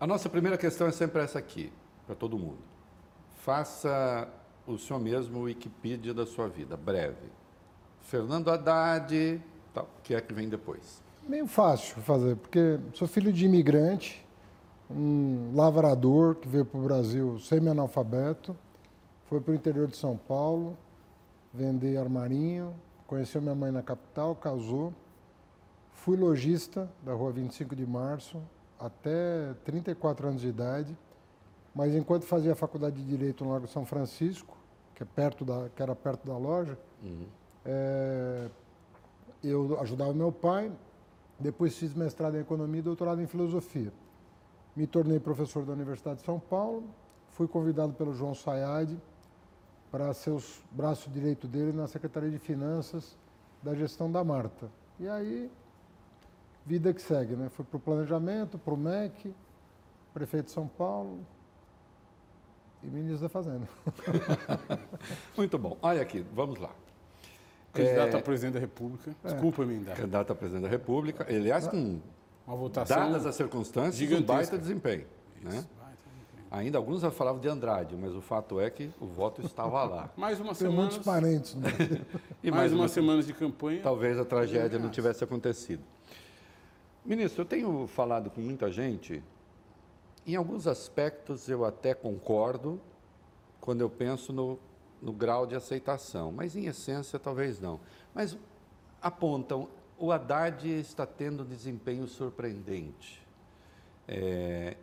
A nossa primeira questão é sempre essa aqui, para todo mundo. Faça o senhor mesmo o Wikipedia da sua vida, breve. Fernando Haddad, tal, que é que vem depois? Meio fácil fazer, porque sou filho de imigrante, um lavrador que veio para o Brasil semi-analfabeto, foi para o interior de São Paulo, vender armarinho, conheceu minha mãe na capital, casou, fui lojista da rua 25 de março até 34 anos de idade, mas enquanto fazia a faculdade de Direito no Lago São Francisco, que, é perto da, que era perto da loja, uhum. é, eu ajudava meu pai, depois fiz mestrado em Economia e doutorado em Filosofia. Me tornei professor da Universidade de São Paulo, fui convidado pelo João Sayad para ser o braço direito dele na Secretaria de Finanças da gestão da Marta. E aí, vida que segue, né? Fui para o planejamento, para o MEC, prefeito de São Paulo e ministro da Fazenda. Muito bom. Olha aqui, vamos lá. Candidato é... a presidente da República. É. Desculpa, Minda. Candidato a presidente da República. Aliás, com uma votação dadas as circunstâncias, gigantesca. um baita desempenho. Né? Ainda alguns já falavam de Andrade, mas o fato é que o voto estava lá. mais uma semana. muitos parentes. Né? e mais, mais uma, uma semana de campanha. Talvez a tragédia não tivesse acontecido. Ministro, eu tenho falado com muita gente. Em alguns aspectos eu até concordo quando eu penso no no grau de aceitação, mas em essência talvez não. Mas apontam, o Haddad está tendo um desempenho surpreendente. É,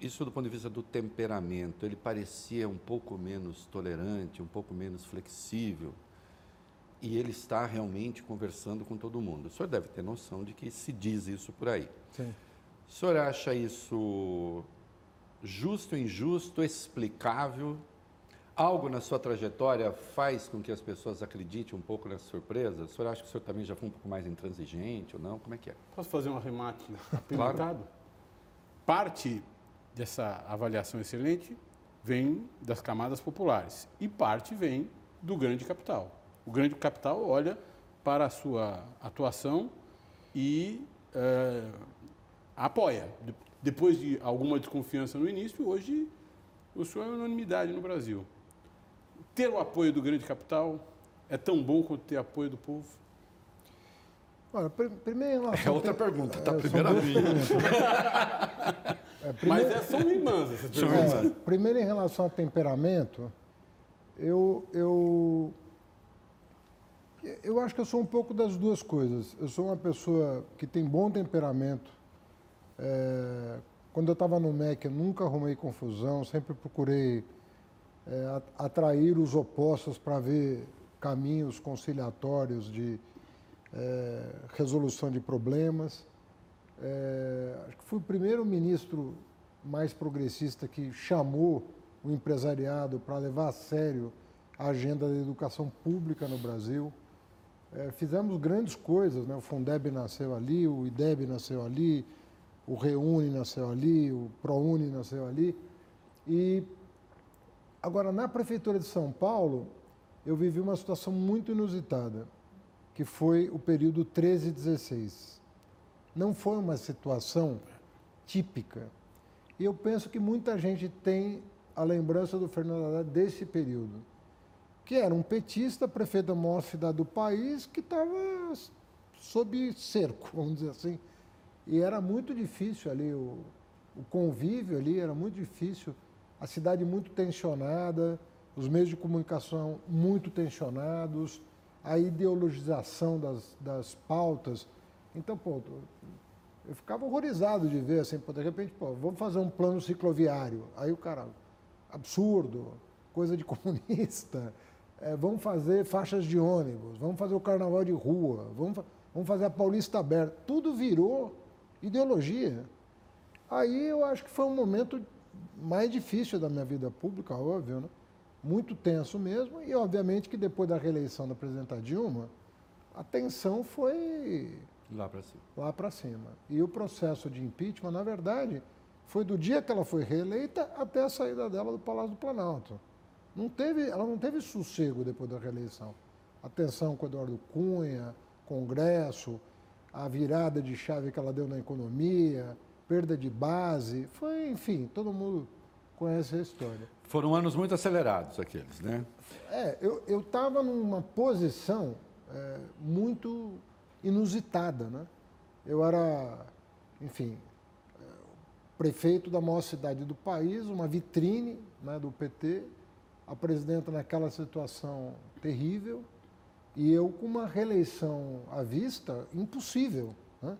isso do ponto de vista do temperamento, ele parecia um pouco menos tolerante, um pouco menos flexível, e ele está realmente conversando com todo mundo. O senhor deve ter noção de que se diz isso por aí. Sim. O senhor acha isso justo, injusto, explicável? Algo na sua trajetória faz com que as pessoas acreditem um pouco nessa surpresa? O senhor acha que o senhor também já foi um pouco mais intransigente ou não? Como é que é? Posso fazer um arremate apimentado? Claro. Parte dessa avaliação excelente vem das camadas populares e parte vem do grande capital. O grande capital olha para a sua atuação e é, apoia. Depois de alguma desconfiança no início, hoje o senhor é unanimidade no Brasil ter o apoio do grande capital é tão bom quanto ter apoio do povo? Olha, primeiro É outra pergunta, tá? É, primeira minha. é, primeiro, Mas é, são irmãs essas perguntas. É, primeiro, em relação ao temperamento, eu, eu, eu acho que eu sou um pouco das duas coisas. Eu sou uma pessoa que tem bom temperamento. É, quando eu estava no MEC, eu nunca arrumei confusão, sempre procurei é, atrair os opostos para ver caminhos conciliatórios de é, resolução de problemas. É, acho que fui o primeiro ministro mais progressista que chamou o empresariado para levar a sério a agenda da educação pública no Brasil. É, fizemos grandes coisas, né? o Fundeb nasceu ali, o IDEB nasceu ali, o Reúne nasceu ali, o ProUni nasceu ali. E Agora, na Prefeitura de São Paulo, eu vivi uma situação muito inusitada, que foi o período 13 e 16. Não foi uma situação típica. E eu penso que muita gente tem a lembrança do Fernando Haddad desse período, que era um petista, prefeito da maior cidade do país, que estava sob cerco, vamos dizer assim. E era muito difícil ali, o, o convívio ali era muito difícil a cidade muito tensionada, os meios de comunicação muito tensionados, a ideologização das, das pautas. Então, pô, eu ficava horrorizado de ver, assim, pô, de repente, pô, vamos fazer um plano cicloviário. Aí o cara, absurdo, coisa de comunista. É, vamos fazer faixas de ônibus, vamos fazer o carnaval de rua, vamos, vamos fazer a Paulista aberta. Tudo virou ideologia. Aí eu acho que foi um momento mais difícil da minha vida pública, óbvio, né? muito tenso mesmo, e obviamente que depois da reeleição da presidenta Dilma, a tensão foi lá para cima. Lá para cima. E o processo de impeachment, na verdade, foi do dia que ela foi reeleita até a saída dela do Palácio do Planalto. Não teve, ela não teve sossego depois da reeleição. A tensão com o Eduardo Cunha, Congresso, a virada de chave que ela deu na economia, perda de base, foi, enfim, todo mundo conhece a história. Foram anos muito acelerados aqueles, né? É, eu estava numa posição é, muito inusitada, né? Eu era, enfim, é, prefeito da maior cidade do país, uma vitrine né, do PT, a presidenta naquela situação terrível, e eu com uma reeleição à vista impossível. Né?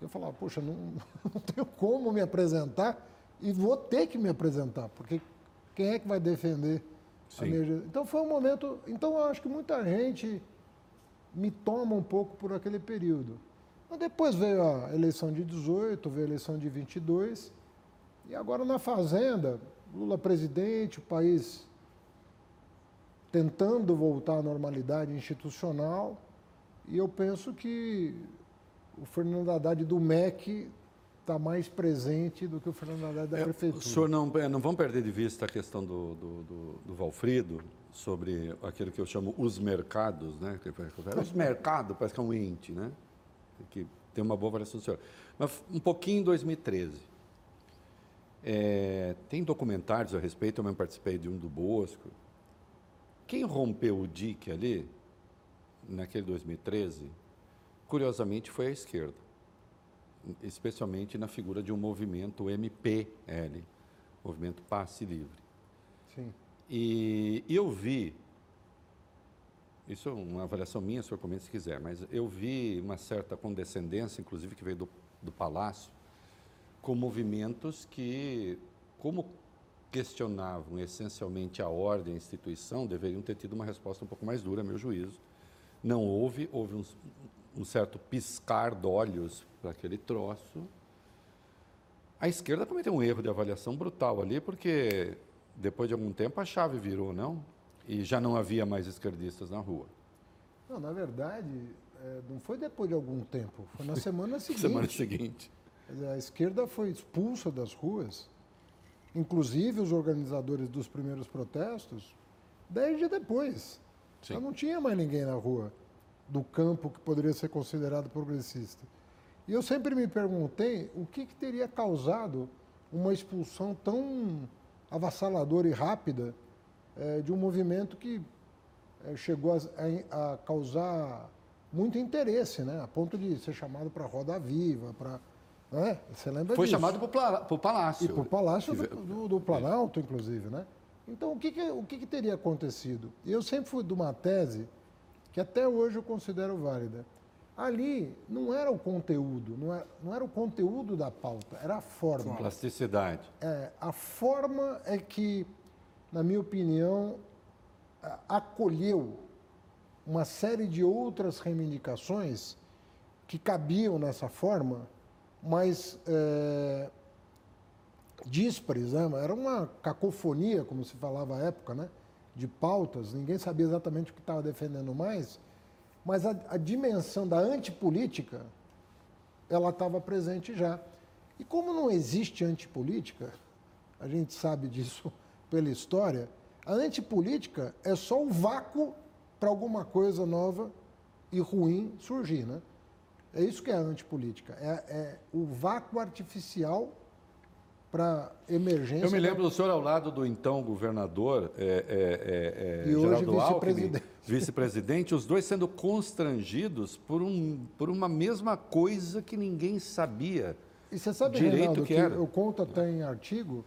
Eu falava, poxa, não, não tenho como me apresentar e vou ter que me apresentar, porque quem é que vai defender Sim. a minha... Então foi um momento... Então eu acho que muita gente me toma um pouco por aquele período. Mas depois veio a eleição de 18, veio a eleição de 22, e agora na Fazenda, Lula presidente, o país tentando voltar à normalidade institucional, e eu penso que o Fernando Haddad do MEC está mais presente do que o Fernando Haddad da é, Prefeitura. O senhor não, é, não vamos perder de vista a questão do, do, do, do Valfrido, sobre aquilo que eu chamo os mercados, né? Os mercados, parece que é um ente, né? Que tem uma boa variação do senhor. Mas um pouquinho em 2013. É, tem documentários a respeito, eu mesmo participei de um do Bosco. Quem rompeu o dique ali, naquele 2013, curiosamente foi a esquerda, especialmente na figura de um movimento MPL, Movimento Passe Livre. Sim. E, e eu vi, isso é uma avaliação minha, o senhor comenta se quiser, mas eu vi uma certa condescendência, inclusive que veio do, do Palácio, com movimentos que, como questionavam essencialmente a ordem, a instituição, deveriam ter tido uma resposta um pouco mais dura, a meu juízo. Não houve, houve um, um certo piscar de olhos para aquele troço. A esquerda cometeu um erro de avaliação brutal ali, porque depois de algum tempo a chave virou, não? E já não havia mais esquerdistas na rua. Não, na verdade, é, não foi depois de algum tempo, foi na semana seguinte. semana seguinte. A esquerda foi expulsa das ruas, inclusive os organizadores dos primeiros protestos, dez dias depois. Sim. Já não tinha mais ninguém na rua do campo que poderia ser considerado progressista. E eu sempre me perguntei o que, que teria causado uma expulsão tão avassaladora e rápida é, de um movimento que é, chegou a, a, a, causar muito interesse, né? a ponto de ser chamado para Roda Viva, para. Né? Você lembra Foi disso? chamado para o Palácio. E para o Palácio do, do, do, Planalto, inclusive. Né? Então, o que, que o que, que teria acontecido? Eu sempre fui de uma tese que até hoje eu considero válida. Ali não era o conteúdo, não era, não era o conteúdo da pauta, era a forma. Sim, plasticidade. É, a forma é que, na minha opinião, acolheu uma série de outras reivindicações que cabiam nessa forma, mas é, díspares, né? era uma cacofonia, como se falava à época, né? de pautas, ninguém sabia exatamente o que estava defendendo mais, mas a, a dimensão da antipolítica, ela estava presente já. E como não existe antipolítica, a gente sabe disso pela história, a antipolítica é só o vácuo para alguma coisa nova e ruim surgir, né? É isso que é a antipolítica, é, é o vácuo artificial para emergência. Eu me lembro do senhor ao lado do então governador é, é, é, e Geraldo hoje vice-presidente. vice-presidente, os dois sendo constrangidos por, um, por uma mesma coisa que ninguém sabia. E você sabe, direito Reinaldo, que, que era. eu conto até em artigo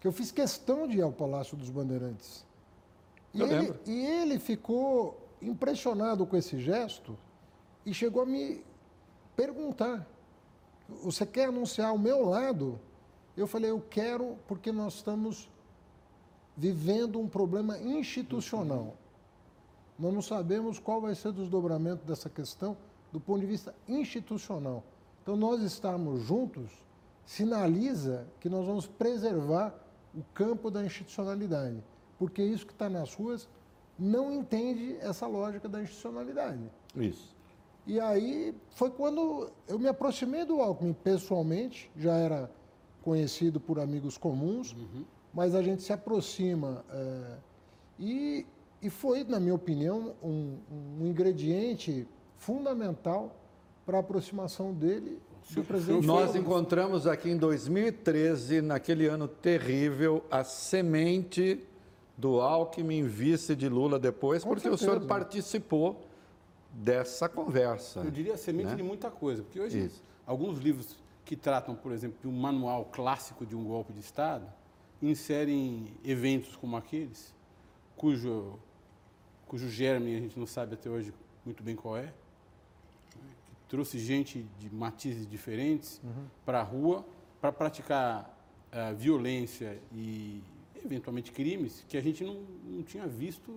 que eu fiz questão de ir ao Palácio dos Bandeirantes. E, eu ele, lembro. e ele ficou impressionado com esse gesto e chegou a me perguntar: você quer anunciar ao meu lado eu falei, eu quero porque nós estamos vivendo um problema institucional. Nós não sabemos qual vai ser o desdobramento dessa questão do ponto de vista institucional. Então, nós estarmos juntos sinaliza que nós vamos preservar o campo da institucionalidade, porque isso que está nas ruas não entende essa lógica da institucionalidade. Isso. E aí foi quando eu me aproximei do Alckmin pessoalmente, já era conhecido por amigos comuns, uhum. mas a gente se aproxima. É, e, e foi, na minha opinião, um, um ingrediente fundamental para a aproximação dele do presidente Nós encontramos aqui em 2013, naquele ano terrível, a semente do Alckmin vice de Lula depois, Com porque o certeza. senhor participou dessa conversa. Eu diria semente né? de muita coisa, porque hoje Isso. alguns livros que tratam, por exemplo, de um manual clássico de um golpe de Estado inserem eventos como aqueles, cujo, cujo germe a gente não sabe até hoje muito bem qual é, né, que trouxe gente de matizes diferentes para a rua para praticar ah, violência e eventualmente crimes que a gente não, não tinha visto,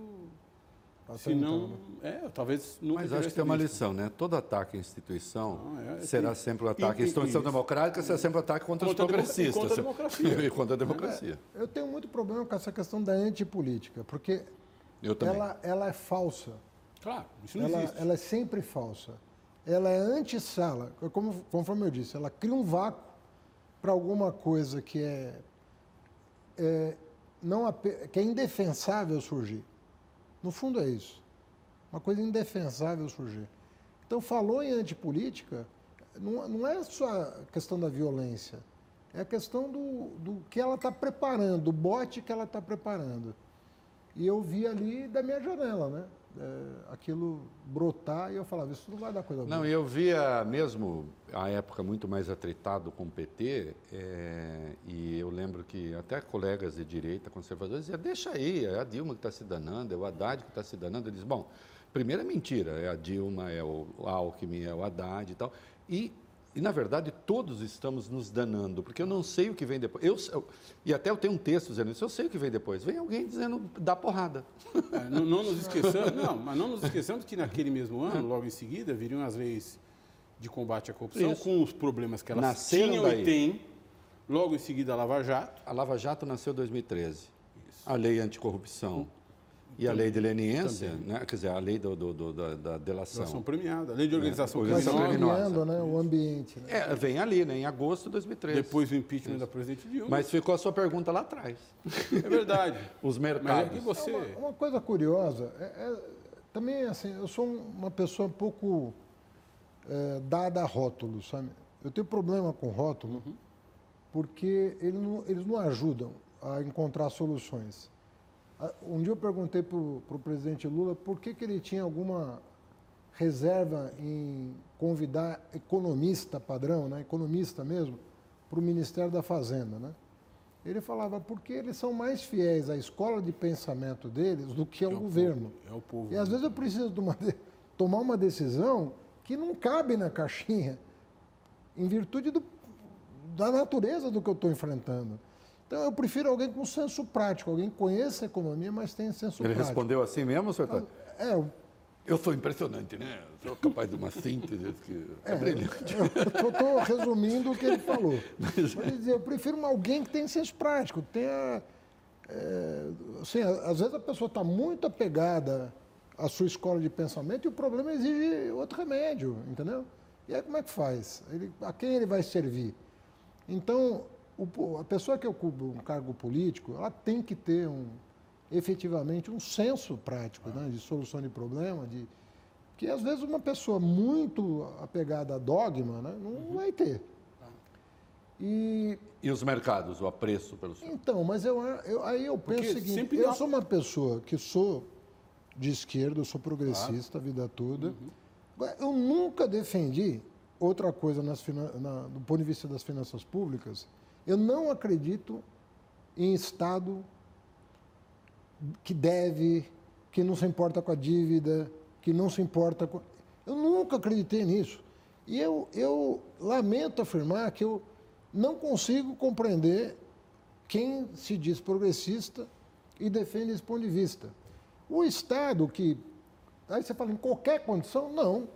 Até se não, então, né? é, talvez nunca Mas acho que tem uma visto. lição, né? Todo ataque à instituição Não, é- será tem- sempre um e- ataque à instituição isso. democrática, será sempre um ataque contra, Contra a os e progressistas. contra a democracia. e contra a democracia. Eu tenho muito problema com essa questão da antipolítica, porque ela, ela é falsa. Claro, isso não Ela, existe. ela é sempre falsa. Ela é anti-sala. Como, conforme eu disse, ela cria um vácuo para alguma coisa que é, é, não que é indefensável surgir. No fundo é isso. Uma coisa indefensável surgir. Então, falou em antipolítica, não, não é só a questão da violência, é a questão do, do que ela está preparando, do bote que ela está preparando. E eu vi ali da minha janela, né? É, aquilo brotar e eu falava, isso não vai dar coisa boa. Não, eu via mesmo a época muito mais atritado com o PT, eh, e eu lembro que até colegas de direita conservadores diziam, deixa aí, é a Dilma que está se danando, é o Haddad que está se danando. Eles, bom, primeiro é mentira, é a Dilma, é o Alckmin, é o Haddad e tal. E, e, na verdade, todos estamos nos danando, porque eu não sei o que vem depois. Eu, eu- e até eu tenho um texto dizendo isso, eu sei o que vem depois. Vem alguém dizendo, dá porrada. É, não, não nos esqueçamos, não, mas não nos esqueçamos que naquele mesmo ano, logo em seguida, viriam as leis de combate à corrupção, Isso. com os problemas que elas Nasceram tinham daí. e têm. Logo em seguida, a Lava Jato. A Lava Jato nasceu em 2013. A lei anticorrupção e a lei de leniência, né? quer dizer, a lei do, do- do- da, da delação. Ação premiada, a lei de organização Organização criminosa, criando né, o ambiente. Né? É, vem ali, né, em agosto de 2013. depois o impeachment da presidente Dilma. Mas ficou a sua pergunta lá atrás. é verdade. Os Mas é mercados. que você. Uma, uma coisa curiosa, é, é- também assim, eu sou um- uma pessoa um pouco é, dada a rótulos, sabe? Eu tenho problema com rótulo porque ele não- eles não ajudam a encontrar soluções. Ah, Um dia eu perguntei para o presidente Lula por que, que ele tinha alguma reserva em convidar economista padrão, né, economista mesmo, para o Ministério da Fazenda. Né? Ele falava porque eles são mais fiéis à escola de pensamento deles do que ao É o governo. povo, É o povo. E às vezes eu preciso de uma de- tomar uma decisão que não cabe na caixinha, em virtude do- da natureza do que eu estou enfrentando. Então eu prefiro alguém com senso prático, alguém que conheça a economia, mas tenha senso Ele prático. respondeu assim mesmo, senhor? Tadeu? É, eu Eu sou impressionante, né? Eu sou capaz de uma síntese que é, brilhante. estou resumindo o que ele falou. Mas ele dizia, eu prefiro alguém que tenha senso prático, tenha. é, assim, às vezes a pessoa está muito apegada à sua escola de pensamento e o problema exige outro remédio, entendeu? E aí como é que faz? Ele, a quem ele vai servir? Então, o a pessoa que ocupa um cargo político, ela tem que ter um, efetivamente um senso prático né, de solução de problema, de que às vezes uma pessoa muito apegada a dogma né, não vai ter. E E os mercados, o apreço pelo senhor? então, mas eu, eu- aí eu penso Porque o seguinte, eu dá- sou uma pessoa que sou de esquerda, eu sou progressista a vida toda. Agora, Eu nunca defendi outra coisa nas na- do ponto de vista das finanças públicas. Eu não acredito em Estado que deve, que não se importa com a dívida, que não se importa com. Eu nunca acreditei nisso. E eu, eu lamento afirmar que eu não consigo compreender quem se diz progressista e defende esse ponto de vista. O Estado que. Aí você fala, em qualquer condição? Não.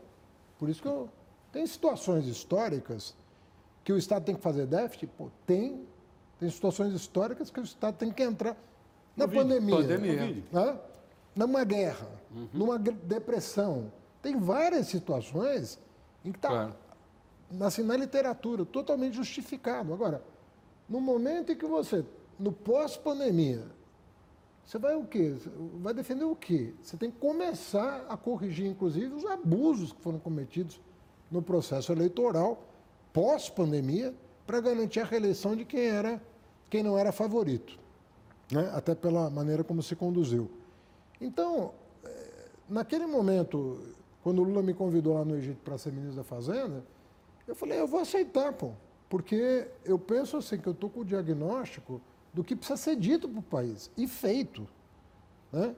Por isso que eu. Tem situações históricas que o Estado tem que fazer déficit? Pô, tem. Tem situações históricas que o Estado tem que entrar na Covid, pandemia. pandemia. Né? Numa guerra, numa gr- depressão. Tem várias situações em que está Claro. assim, na literatura, totalmente justificado. Agora, no momento em que você, no pós-pandemia, você vai o quê? Vai defender o quê? Você tem que começar a corrigir, inclusive, os abusos que foram cometidos no processo eleitoral pós-pandemia para garantir a reeleição de quem era quem não era favorito, né? até pela maneira como se conduziu. Então, eh, naquele momento, quando o Lula me convidou lá no Egito para ser ministro da Fazenda, eu falei, eu vou aceitar, pô, porque eu penso assim que eu estou com o diagnóstico do que precisa ser dito para o país e feito. Né?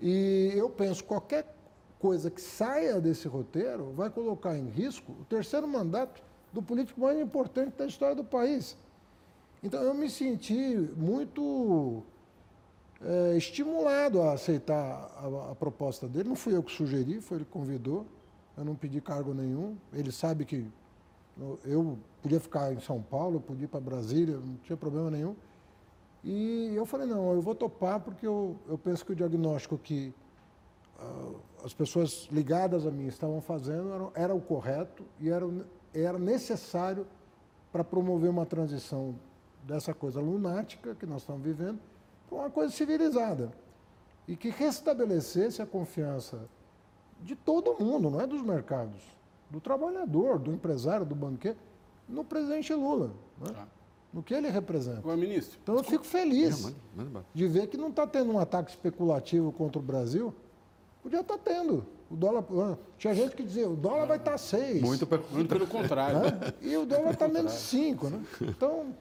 E eu penso qualquer coisa que saia desse roteiro vai colocar em risco o terceiro mandato do político mais importante da história do país. Então eu me senti muito é, estimulado a aceitar a, a, proposta dele. Não fui eu que sugeri, foi ele que convidou. Eu não pedi cargo nenhum. Ele sabe que eu podia ficar em São Paulo, podia ir para Brasília, não tinha problema nenhum. E eu falei, não, eu vou topar porque eu, eu penso que o diagnóstico que uh, as pessoas ligadas a mim estavam fazendo era, era o correto e era, era necessário para promover uma transição dessa coisa lunática que nós estamos vivendo para uma coisa civilizada. E que restabelecesse a confiança de todo mundo, não é dos mercados, do trabalhador, do empresário, do banqueiro, no presidente Lula. Né? Ah. No que ele representa. O ministro. Então eu fico feliz de ver que não está tendo um ataque especulativo contra o Brasil. Podia estar tá tendo. O dólar. Ah, tinha gente que dizia, o dólar vai estar tá seis. Muito, muito pelo contrário. Né? E o dólar está menos cinco, né? Então,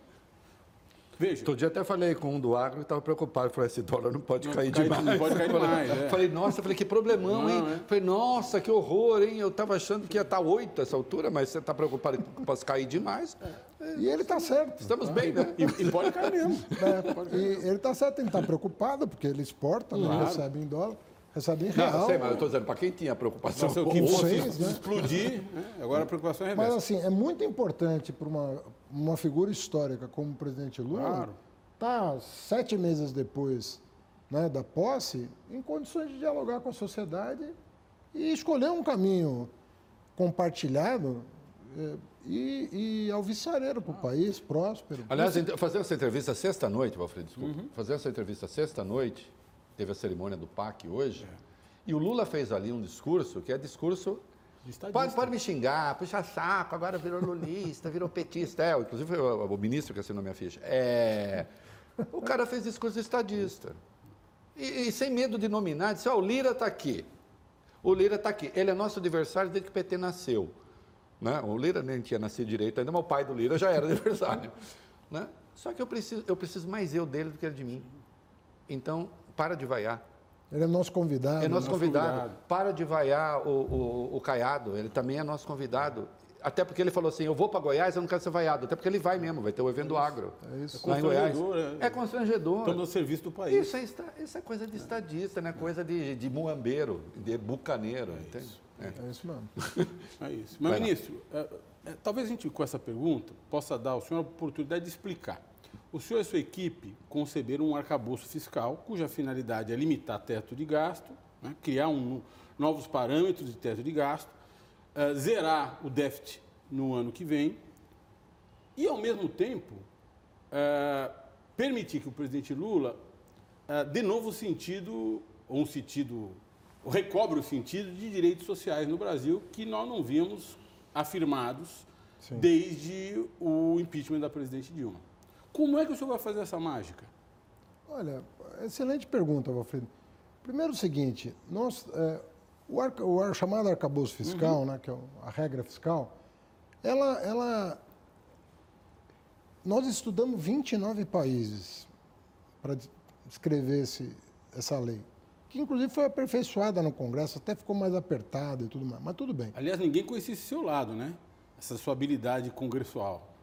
Veja. Outro dia até falei com um do agro e estava preocupado. Falei, esse dólar não pode não, cair cai, demais. Não pode cair demais. É. Falei, nossa, falei, que problemão, não, hein? É. Falei, nossa, que horror, hein? Eu estava achando que ia estar tá 8 essa altura, mas você está preocupado que possa cair demais. É. E ele está certo. Estamos bem, né? E, e pode cair mesmo. É, e ele está certo, ele está preocupado, porque ele exporta, claro. não recebe em dólar. Recebe em real. Não, sei, mas eu estou dizendo, para quem tinha preocupação com o vocês, né? explodir, né? agora a preocupação é reversa. Mas assim, é muito importante para uma, uma figura histórica como o presidente Lula claro está sete meses depois né, da posse em condições de dialogar com a sociedade e escolher um caminho compartilhado é, e, e alvissareiro para o país, próspero. Aliás, fazer essa entrevista sexta-noite, Valfredo, desculpa, uhum. fazer essa entrevista sexta-noite, teve a cerimônia do PAC hoje, é. e o Lula fez ali um discurso que é discurso Pode, pode me xingar, puxa saco, agora virou lulista, virou petista. É, inclusive foi o, o ministro que assinou minha ficha. É, o cara fez discurso estadista. E, e sem medo de nominar, disse: Ó, oh, o Lira está aqui. O Lira está aqui. Ele é nosso adversário desde que o PT nasceu. Né? O Lira nem tinha nascido direito ainda, mas o pai do Lira já era adversário. Né? Só que eu preciso, eu preciso mais eu dele do que ele de mim. Então, para de vaiar. Ele é nosso convidado. É nosso, convidado. convidado. Para de vaiar o, o, o Caiado, ele também é nosso convidado. Até porque ele falou assim, eu vou para Goiás, eu não quero ser vaiado. Até porque ele vai mesmo, vai ter o evento agro. É isso. Lá em Goiás. É, é constrangedor. Estamos no serviço do país. Isso é, isso é coisa de estadista, né? Coisa de, de muambeiro, de bucaneiro. É isso. É. é. isso mesmo. é isso. Mas, ministro, é, é, talvez a gente, com essa pergunta, possa dar ao senhor a oportunidade de explicar. O senhor e a sua equipe conceberam um arcabouço fiscal cuja finalidade é limitar teto de gasto, né? criar um, novos parâmetros de teto de gasto, uh, zerar o déficit no ano que vem e, ao mesmo tempo, uh, permitir que o presidente Lula uh, dê novo sentido, ou um sentido, recobre o sentido de direitos sociais no Brasil que nós não víamos afirmados Sim. desde o impeachment da presidente Dilma. Como é que o senhor vai fazer essa mágica? Olha, excelente pergunta, Valfredo. Primeiro o seguinte, nós, é, o, arca, o chamado arcabouço fiscal, uhum. né, que é a regra fiscal, ela, ela, nós estudamos 29 países para escrever esse, essa lei, que inclusive foi aperfeiçoada no Congresso, até ficou mais apertada e tudo mais, mas tudo bem. Aliás, ninguém conhecia esse seu lado, né? Essa sua habilidade congressual.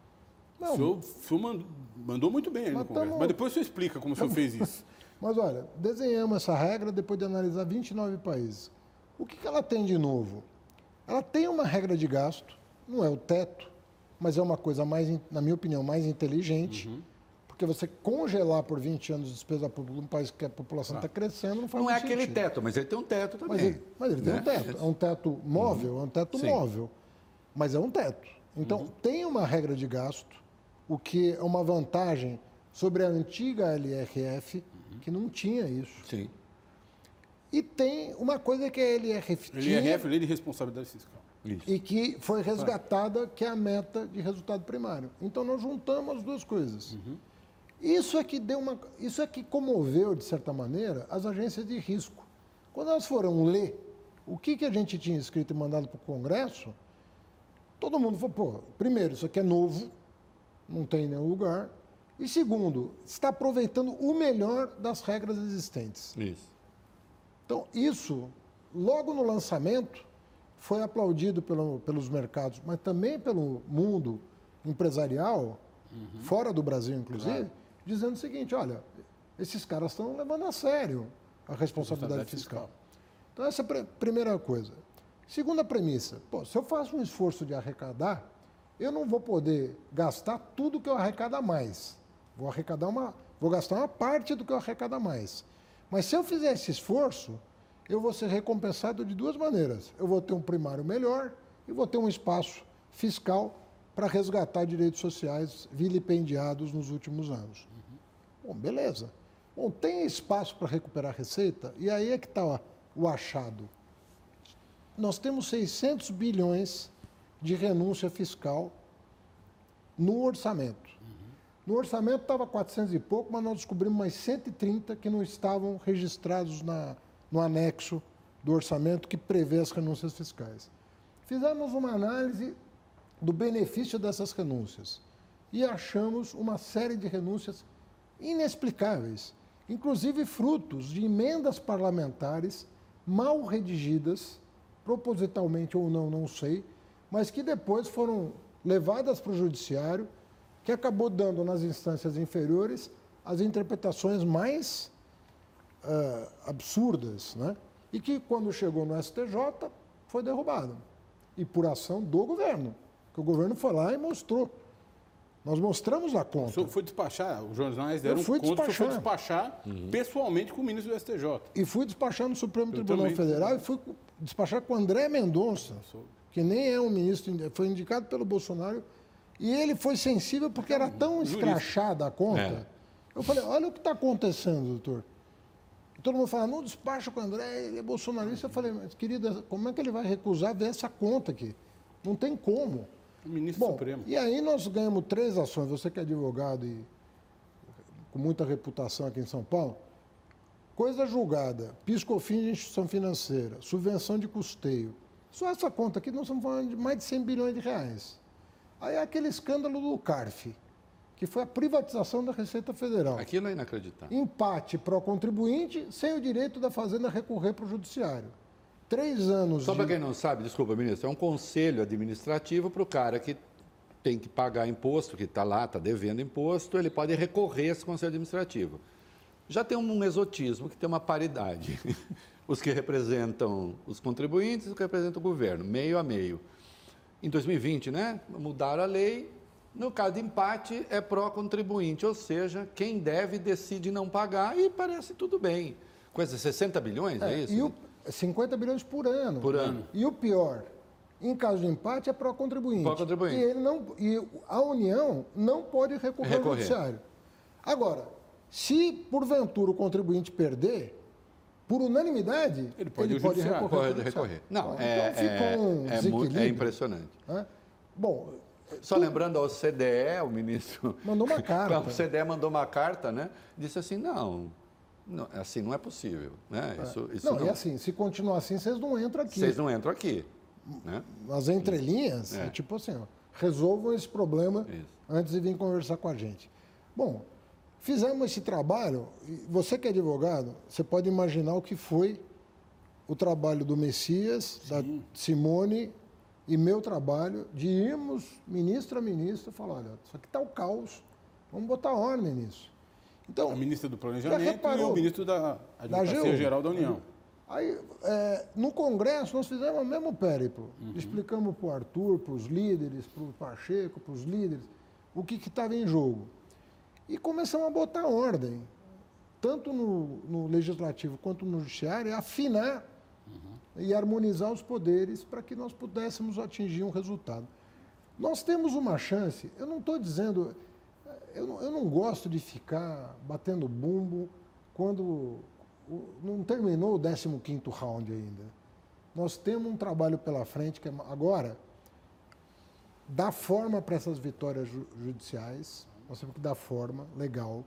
Não, o senhor, o senhor mandou, mandou, muito bem mas no Congresso, tamo, mas depois o senhor explica como tamo, o senhor fez isso. Mas olha, desenhamos essa regra depois de analisar 29 países. O que, que ela tem de novo? Ela tem uma regra de gasto, não é o teto, mas é uma coisa mais, na minha opinião, mais inteligente. Uhum. Porque você congelar por 20 anos despesa pública num país que a população está ah. crescendo não faz Não é sentido. aquele teto, mas ele tem um teto também. Mas ele, mas ele né? tem um teto. É um teto móvel, uhum. é um teto Sim. móvel. Mas é um teto. Então, uhum. tem uma regra de gasto, o que é uma vantagem sobre a antiga LRF, que não tinha isso. Sim. E tem uma coisa que a LRF tinha... LRF, Lei de Responsabilidade Fiscal. Isso. e que foi resgatada, que é a meta de resultado primário. Então nós juntamos as duas coisas. Isso é que deu uma, isso é que comoveu de certa maneira as agências de risco. Quando elas foram ler o que, que a gente tinha escrito e mandado para o Congresso, todo mundo falou, pô, primeiro, isso aqui é novo, não tem em nenhum lugar. E segundo, está aproveitando o melhor das regras existentes. Isso. Então, isso, logo no lançamento, foi aplaudido pelo- pelos mercados, mas também pelo mundo empresarial, fora do Brasil, inclusive, dizendo o seguinte: olha, esses caras estão levando a sério a responsabilidade Responsabilidade fiscal. fiscal. Então, essa é a primeira coisa. Segunda premissa: pô, se eu faço um esforço de arrecadar, eu não vou poder gastar tudo que eu arrecada mais. Vou arrecadar uma, vou gastar uma parte do que eu arrecada mais. Mas se eu fizer esse esforço, eu vou ser recompensado de duas maneiras. Eu vou ter um primário melhor e vou ter um espaço fiscal para resgatar direitos sociais vilipendiados nos últimos anos. Bom, beleza. Bom, tem espaço para recuperar receita? E aí é que está o achado. Nós temos 600 bilhões de renúncia fiscal no orçamento. No orçamento estava 400 e pouco, mas nós descobrimos mais 130 que não estavam registrados na, no anexo do orçamento que prevê as renúncias fiscais. Fizemos uma análise do benefício dessas renúncias e achamos uma série de renúncias inexplicáveis, inclusive frutos de emendas parlamentares mal redigidas, propositalmente ou não, não sei, mas que depois foram levadas para o judiciário, que acabou dando nas instâncias inferiores as interpretações mais ah, absurdas, né? e que quando chegou no STJ foi derrubado, e por ação do governo, que o governo foi lá e mostrou. Nós mostramos a O conta. senhor foi despachar, os jornais deram Eu fui conta, o despachar. despachar pessoalmente com o ministro do STJ. E fui despachar no Supremo Eu Tribunal também. Federal e fui despachar com o André Mendonça, sou- que nem é um ministro, foi indicado pelo Bolsonaro. E ele foi sensível porque era tão escrachada a conta. É. Eu falei, olha o que está acontecendo, doutor. E todo mundo fala, não despacha com o André, ele é bolsonarista. Eu falei, mas querida, como é que ele vai recusar ver essa conta aqui? Não tem como. O ministro Bom, Supremo. e aí nós ganhamos três ações. Você que é advogado e com muita reputação aqui em São Paulo, coisa julgada, piscofins de instituição financeira, subvenção de custeio. Só essa conta aqui nós estamos falando de mais de 100 bilhões de reais. Aí aquele escândalo do CARF, que foi a privatização da Receita Federal. Aquilo é inacreditável. Empate para o contribuinte, sem o direito da Fazenda recorrer para o Judiciário. Três anos Só de... para quem não sabe, desculpa, ministro, é um conselho administrativo para o cara que tem que pagar imposto, que está lá, está devendo imposto, ele pode recorrer a esse conselho administrativo. Já tem um exotismo que tem uma paridade. Os que representam os contribuintes e os que representam o governo, meio a meio. Em 2020, né? Mudaram a lei. No caso de empate, é pró-contribuinte, ou seja, quem deve decide não pagar e parece tudo bem. Esses 60 bilhões, é, É, isso? E o 50 bilhões por ano. Por ano. E o pior, em caso de empate, é pró-contribuinte. Pró-contribuinte. E, ele não, e a União não pode recorrer, ao Recorrer. judiciário. Agora, se porventura o contribuinte perder, por unanimidade, Ele pode ao judiciário. recorrer. Pode recorrer. Não, Bom, é, então ficou é- um é é desequilíbrio, impressionante. né? Bom, Só lembrando ao CDE, o ministro. Mandou uma carta. o CDE mandou uma carta, né? Disse assim: não, não, assim não é possível. Né? Isso, isso não, não, e assim, se continuar assim, vocês não entram aqui. Vocês não entram aqui. Né? As entrelinhas, É. é tipo assim, ó, resolvam esse problema Isso. antes de vir conversar com a gente. Bom, fizemos esse trabalho, e você que é advogado, você pode imaginar o que foi o trabalho do Messias, da Simone e meu trabalho de irmos ministro a ministro e falar, olha, isso aqui está o caos, vamos botar ordem nisso. Então, A ministra do Planejamento e reparou? o ministro da Advocacia. Geral da União. Aí, é, no Congresso, nós fizemos o mesmo périplo. Explicamos para o Arthur, para os líderes, para o Pacheco, para os líderes, o que estava em jogo. E começamos a botar ordem, tanto no, no Legislativo quanto no Judiciário, afinar e harmonizar os poderes para que nós pudéssemos atingir um resultado. Nós temos uma chance, eu não estou dizendo, eu não, eu não gosto de ficar batendo bumbo quando não terminou o 15º round ainda. nós temos um trabalho pela frente que é, agora dar forma para essas vitórias ju judiciais. Nós temos que dar forma legal.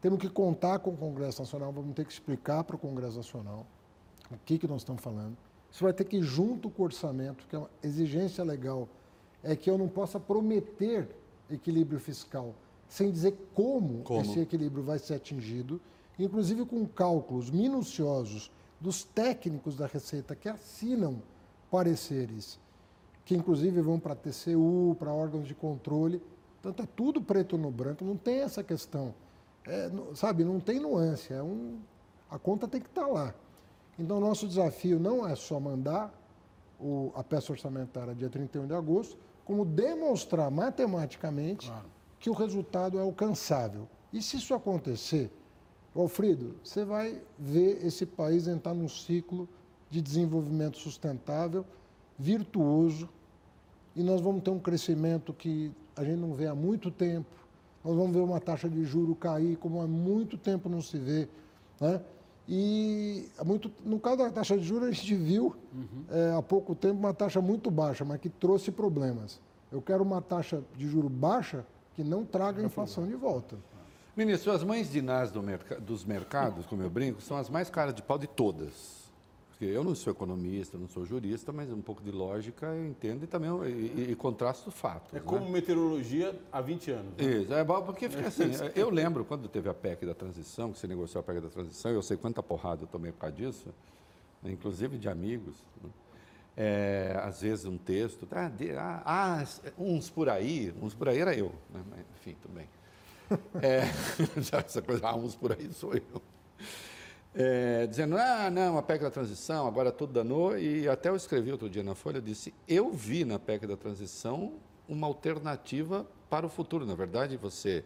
Temos que contar com o Congresso Nacional, vamos ter que explicar para o Congresso Nacional o que, que nós estamos falando. Isso vai ter que ir junto com o orçamento, que é uma exigência legal, é que eu não possa prometer equilíbrio fiscal sem dizer como, Como? esse equilíbrio vai ser atingido, inclusive com cálculos minuciosos dos técnicos da Receita que assinam pareceres, que inclusive vão para a TCU, para órgãos de controle. Portanto, é tudo preto no branco, não tem essa questão. É, sabe, não tem nuance, é um, a conta tem que estar lá. Então, nosso desafio não é só mandar o- a peça orçamentária dia 31 de agosto, como demonstrar matematicamente Claro. que o resultado é alcançável. E se isso acontecer, Alfredo, você vai ver esse país entrar num ciclo de desenvolvimento sustentável, virtuoso, e nós vamos ter um crescimento que a gente não vê há muito tempo. Nós vamos ver uma taxa de juro cair como há muito tempo não se vê. Né? E muito, no caso da taxa de juros, a gente viu eh, há pouco tempo uma taxa muito baixa, mas que trouxe problemas. Eu quero uma taxa de juro baixa que não traga a inflação de volta. Ministro, as mães de do merca- dos mercados, como eu brinco, são as mais caras de pau de todas. Porque eu não sou economista, não sou jurista, mas um pouco de lógica eu entendo e também e, e, contrasto fatos. É né? como meteorologia há 20 anos. né? Isso, é porque fica assim. Eu lembro quando teve a PEC da transição, que se negociou a PEC da transição, eu sei quanta porrada eu tomei por causa disso, né, inclusive de amigos. né. É, às vezes um texto, ah, de- ah, ah, uns por aí, uns por aí era eu, né, enfim, tudo bem. É, já essa coisa, ah, uns por aí sou eu. É, dizendo, ah, não, a PEC da transição, agora tudo danou, e até eu escrevi outro dia na Folha, disse, eu vi na PEC da transição uma alternativa para o futuro. Na verdade, você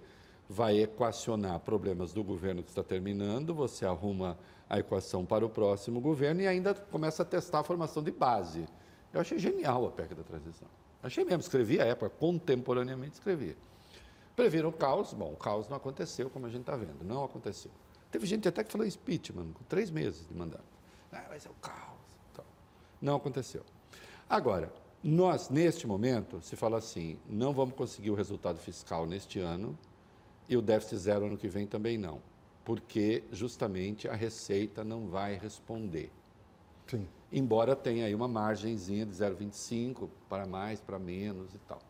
vai equacionar problemas do governo que está terminando, você arruma a equação para o próximo governo e ainda começa a testar a formação de base. Eu achei genial a PEC da transição. Achei mesmo, escrevi à época, contemporaneamente escrevi. Previram o caos, bom, o caos não aconteceu, como a gente está vendo, não aconteceu. Teve gente até que falou impeachment, com três meses de mandato. Ah, vai ser o caos. Tal. Não aconteceu. Agora, nós, neste momento, se fala assim, não vamos conseguir o resultado fiscal neste ano e o déficit zero ano que vem também não, porque justamente a Receita não vai responder. Sim. Embora tenha aí uma margenzinha de 0,25 para mais, para menos e tal.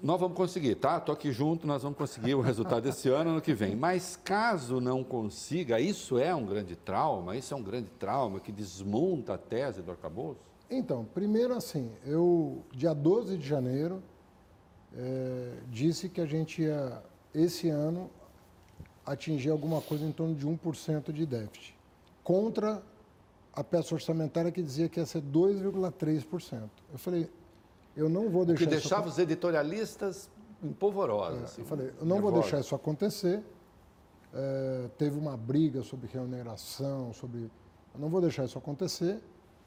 Nós vamos conseguir, tá? Estou aqui junto, nós vamos conseguir o resultado desse ano, ano que vem. Mas caso não consiga, isso é um grande trauma, isso é um grande trauma que desmonta a tese do arcabouço? Então, primeiro assim, eu, dia 12 de janeiro, eh, disse que a gente ia, esse ano, atingir alguma coisa em torno de 1% de déficit, contra a peça orçamentária que dizia que ia ser 2,3%. Eu falei, eu não vou Que deixar isso deixava os editorialistas empolvorosos. É, assim, eu falei, eu não vou nervosos. deixar isso acontecer. É, teve uma briga sobre remuneração, sobre. Eu não vou deixar isso acontecer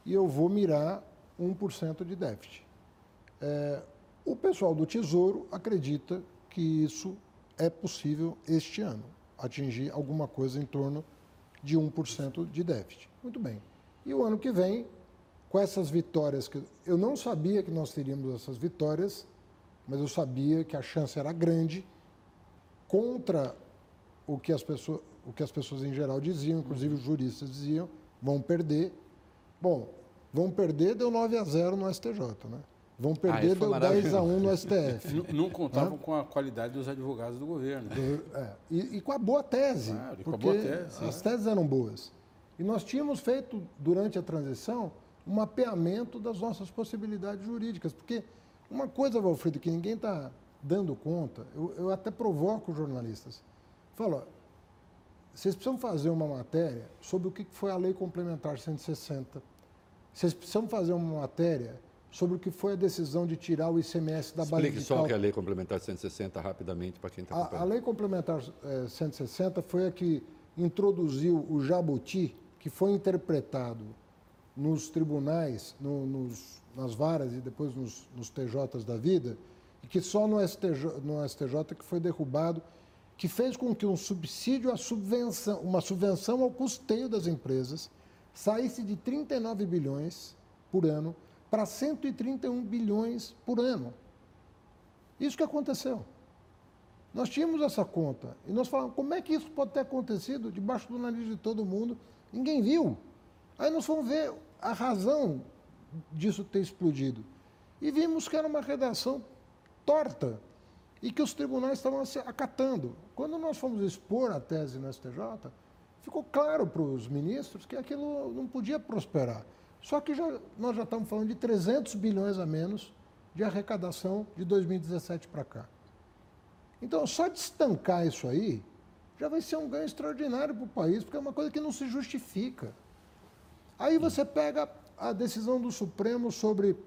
e eu vou mirar 1% de déficit. É, o pessoal do Tesouro acredita que isso é possível este ano, atingir alguma coisa em torno de 1% de déficit. Muito bem. E o ano que vem, com essas vitórias, que eu não sabia que nós teríamos essas vitórias, mas eu sabia que a chance era grande contra o que as pessoas, o que as pessoas em geral diziam, inclusive os juristas diziam, vão perder. Bom, vão perder deu 9 a 0 no STJ, né? Vão perder isso foi deu 10 a maravilhoso. 1 no STF. Não, não contavam com a qualidade dos advogados do governo. É, e, e com a boa tese, Claro, com a porque boa tese, as é. teses eram boas. E nós tínhamos feito, durante a transição, um mapeamento das nossas possibilidades jurídicas. Porque uma coisa, Valfrido, que ninguém está dando conta, eu, eu até provoco os jornalistas. Falo, ó, vocês precisam fazer uma matéria sobre o que foi a Lei Complementar 160. Vocês precisam fazer uma matéria sobre o que foi a decisão de tirar o ICMS da base Explique de só o que é a Lei Complementar 160 rapidamente para quem está A, a acompanhando. Lei Complementar eh, 160 foi a que introduziu o jabuti, que foi interpretado nos tribunais, no- nos- nas varas e depois nos, nos TJs da vida, e que só no STJ, no STJ que foi derrubado, que fez com que um subsídio à subvenção, uma subvenção ao custeio das empresas, saísse de 39 bilhões por ano para 131 bilhões por ano. Isso que aconteceu. Nós tínhamos essa conta e nós falamos, como é que isso pode ter acontecido debaixo do nariz de todo mundo? Ninguém viu. Aí nós fomos ver a razão disso ter explodido. E vimos que era uma redação torta e que os tribunais estavam acatando. Quando nós fomos expor a tese no STJ, ficou claro para os ministros que aquilo não podia prosperar. Só que já, nós já estamos falando de 300 bilhões a menos de arrecadação de 2017 para cá. Então, só de estancar isso aí, já vai ser um ganho extraordinário para o país, porque é uma coisa que não se justifica. Aí você pega a decisão do Supremo sobre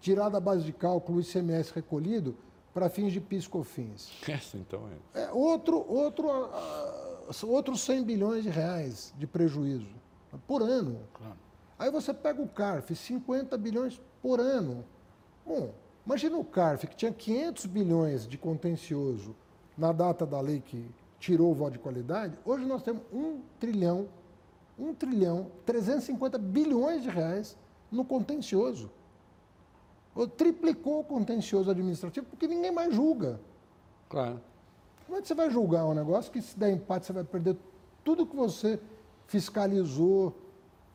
tirar da base de cálculo o ICMS recolhido para fins de piscofins. Essa então é. É outro, outro, uh, outros 100 bilhões de reais de prejuízo por ano. Claro. Aí você pega o CARF, 50 bilhões por ano. Bom, imagina o CARF, que tinha 500 bilhões de contencioso na data da lei que tirou o voto de qualidade, hoje nós temos 1 trilhão, 1 trilhão, 350 bilhões de reais no contencioso. Triplicou o contencioso administrativo porque ninguém mais julga. Claro. Como é que você vai julgar um negócio que se der empate você vai perder tudo que você fiscalizou?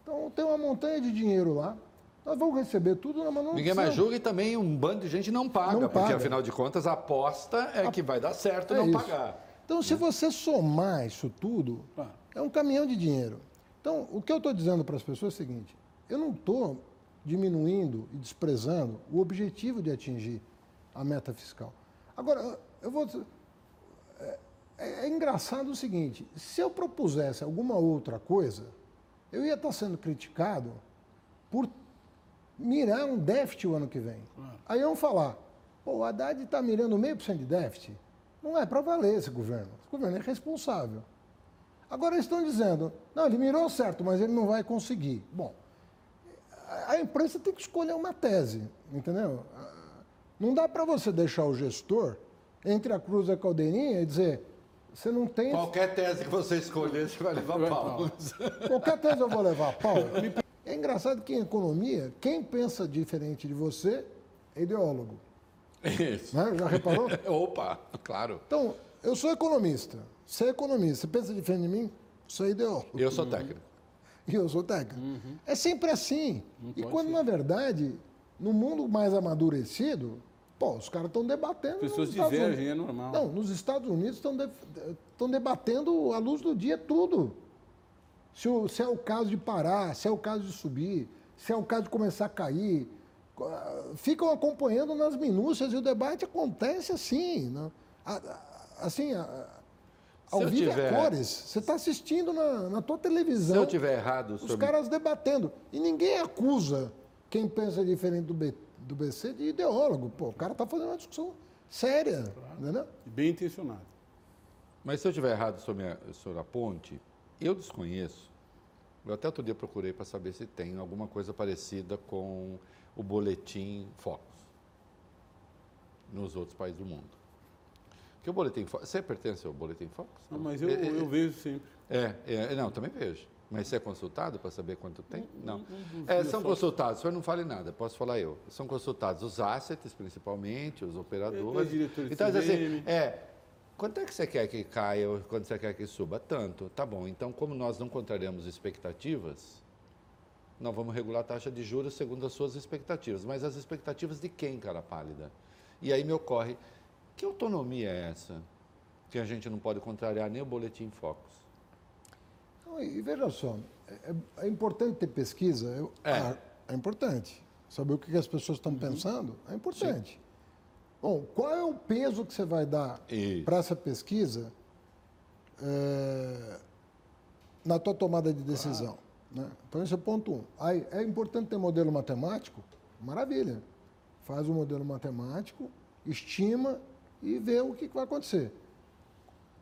Então tem uma montanha de dinheiro lá. Nós vamos receber tudo, mas não Ninguém mais julga e também um bando de gente não paga, Não porque paga. afinal de contas a aposta é que vai dar certo É não isso. pagar. Então, se você somar isso tudo, Claro. é um caminhão de dinheiro. Então, o que eu estou dizendo para as pessoas é o seguinte: eu não estou diminuindo e desprezando o objetivo de atingir a meta fiscal. Agora, eu vou. É, é engraçado o seguinte: se eu propusesse alguma outra coisa, eu ia estar sendo criticado por mirar um déficit o ano que vem. Aí iam falar, pô, o Haddad está mirando meio por cento de déficit. Não é para valer esse governo. Esse governo é responsável. Agora eles estão dizendo, não, ele mirou certo, mas ele não vai conseguir. Bom, a- imprensa tem que escolher uma tese, entendeu? Não dá para você deixar o gestor entre a cruz e a caldeirinha e dizer, você não tem... Qualquer tese que você escolher, você vai levar pau. Qualquer tese eu vou levar a pau. É engraçado que em economia, quem pensa diferente de você é ideólogo. Isso. Né? Já reparou? Opa, claro. Então, eu sou economista. Você é economista. Você pensa diferente de mim? Sou ideólogo. Eu sou técnico. E eu sou técnico. É sempre assim. e pode quando, ser. na verdade, no mundo mais amadurecido, pô, os caras estão debatendo. As pessoas divergem, é normal. Não, nos Estados Unidos estão de- estão debatendo à luz do dia tudo. Se, o- se é o caso de parar, se é o caso de subir, se é o caso de começar a cair. Co- Ficam acompanhando nas minúcias e o debate acontece assim. né? Assim, ao vivo a tiver- cores. Você está assistindo na, na tua Se televisão eu tiver errado os sobre caras debatendo. E ninguém acusa quem pensa diferente do, B- do BC de ideólogo. Pô, o cara está fazendo uma discussão séria. Entendeu? Bem intencionado. Mas se eu estiver errado sobre a, sobre a ponte, eu desconheço. Eu até outro dia procurei para saber se tem alguma coisa parecida com o boletim Focus nos outros países do mundo. Porque o boletim Focus. Você pertence ao boletim Focus? Não, mas eu, É, é, eu vejo sempre. É, é, não, também vejo. Mas você é consultado para saber quanto tem? Não. não É, vi são consultados, o senhor não fale nada, posso falar eu. São consultados os assets, principalmente, os operadores. É, é diretor de então, assim, é, quanto é que você quer que caia ou quanto você quer que suba? Tanto. Tá bom, então como nós não contrariamos expectativas, nós vamos regular a taxa de juros segundo as suas expectativas. Mas as expectativas de quem, cara pálida? E aí me ocorre, que autonomia é essa? Que a gente não pode contrariar nem o boletim Focus. E veja só, é, é- é importante ter pesquisa. eu- É. ah, é importante. Saber o que as pessoas estão pensando é importante. Bom, qual é o peso que você vai dar para essa pesquisa é, na tua tomada de decisão? né? Então, esse é o ponto um. Aí, é importante ter modelo matemático? Maravilha. Faz o modelo matemático, estima e vê o que vai acontecer.